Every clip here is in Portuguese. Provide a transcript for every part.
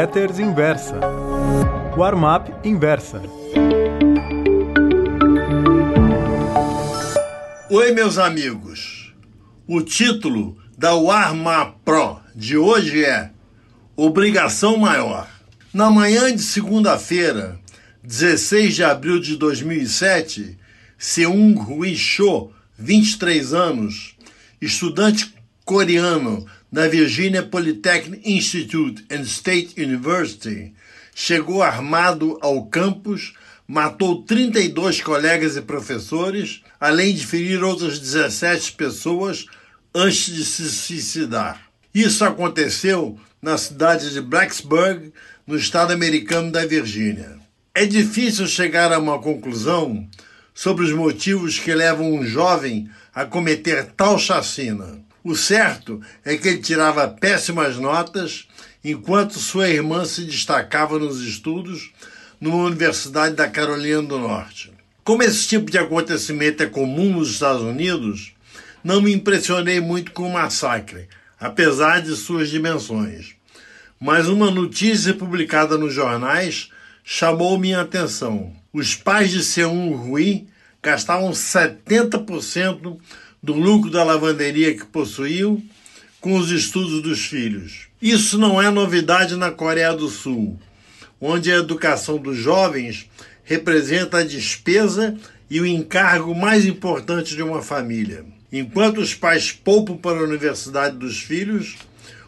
Letters Inversa. Warm-up Inversa. Oi, meus amigos. O título da Warm-up Pro de hoje é Obrigação Maior. Na manhã de segunda-feira, 16 de abril de 2007, Seung Hui Cho, 23 anos, estudante coreano da Virginia Polytechnic Institute and State University, chegou armado ao campus, matou 32 colegas e professores, além de ferir outras 17 pessoas antes de se suicidar. Isso aconteceu na cidade de Blacksburg, no estado americano da Virgínia. É difícil chegar a uma conclusão sobre os motivos que levam um jovem a cometer tal chacina. O certo é que ele tirava péssimas notas enquanto sua irmã se destacava nos estudos numa universidade da Carolina do Norte. Como esse tipo de acontecimento é comum nos Estados Unidos, não me impressionei muito com o massacre, apesar de suas dimensões. Mas uma notícia publicada nos jornais chamou minha atenção. Os pais de Seung Rui gastavam 70% do lucro da lavanderia que possuíam com os estudos dos filhos. Isso não é novidade na Coreia do Sul, onde a educação dos jovens representa a despesa e o encargo mais importante de uma família. Enquanto os pais poupam para a universidade dos filhos,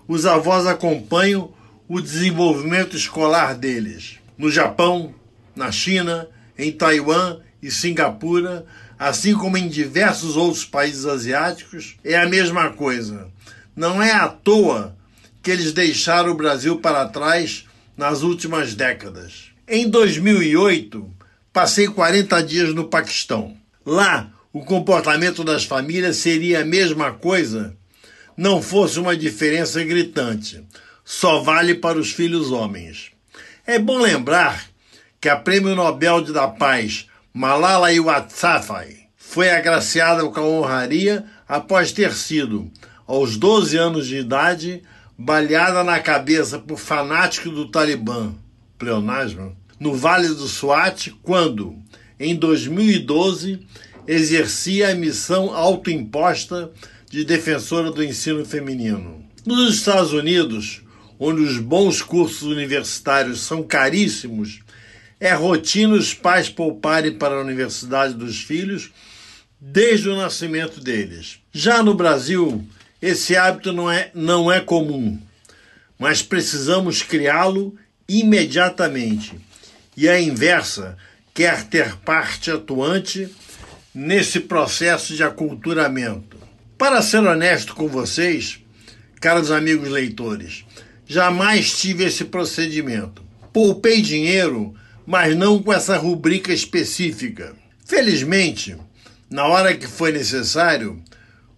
os avós acompanham o desenvolvimento escolar deles. No Japão, na China, em Taiwan e Singapura, assim como em diversos outros países asiáticos, é a mesma coisa. Não é à toa que eles deixaram o Brasil para trás nas últimas décadas. Em 2008, passei 40 dias no Paquistão. Lá, o comportamento das famílias seria a mesma coisa, não fosse uma diferença gritante. Só vale para os filhos homens. É bom lembrar que a Prêmio Nobel da Paz Malala Yousafzai foi agraciada com a honraria após ter sido, aos 12 anos de idade, baleada na cabeça por fanáticos do Talibã, pleonasmo, no Vale do Swat, quando, em 2012, exercia a missão autoimposta de defensora do ensino feminino. Nos Estados Unidos, onde os bons cursos universitários são caríssimos, é rotina os pais pouparem para a universidade dos filhos desde o nascimento deles. Já no Brasil, esse hábito não é, não é comum, mas precisamos criá-lo imediatamente. E a inversa quer ter parte atuante nesse processo de aculturamento. Para ser honesto com vocês, caros amigos leitores, jamais tive esse procedimento. Poupei dinheiro, mas não com essa rubrica específica. Felizmente, na hora que foi necessário,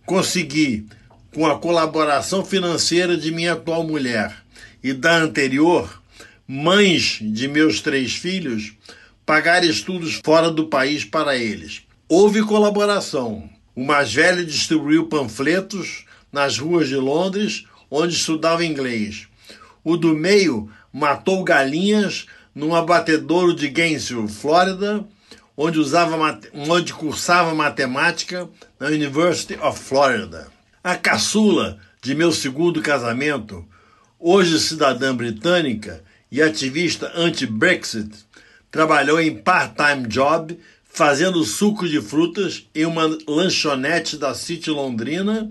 consegui, com a colaboração financeira de minha atual mulher e da anterior, mães de meus três filhos, pagar estudos fora do país para eles. Houve colaboração. O mais velho distribuiu panfletos nas ruas de Londres, onde estudava inglês. O do meio matou galinhas num abatedouro de Gainesville, Flórida, onde, usava, onde cursava matemática na University of Florida. A caçula de meu segundo casamento, hoje cidadã britânica e ativista anti-Brexit, trabalhou em part-time job fazendo suco de frutas em uma lanchonete da City Londrina,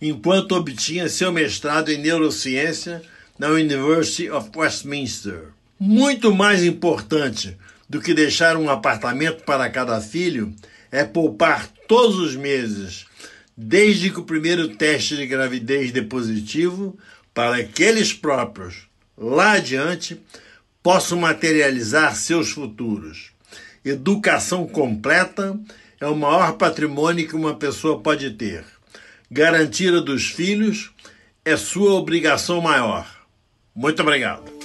enquanto obtinha seu mestrado em neurociência na University of Westminster. Muito mais importante do que deixar um apartamento para cada filho é poupar todos os meses, desde que o primeiro teste de gravidez dê positivo, para que eles próprios, lá adiante, possam materializar seus futuros. Educação completa é o maior patrimônio que uma pessoa pode ter. Garantir a dos filhos é sua obrigação maior. Muito obrigado.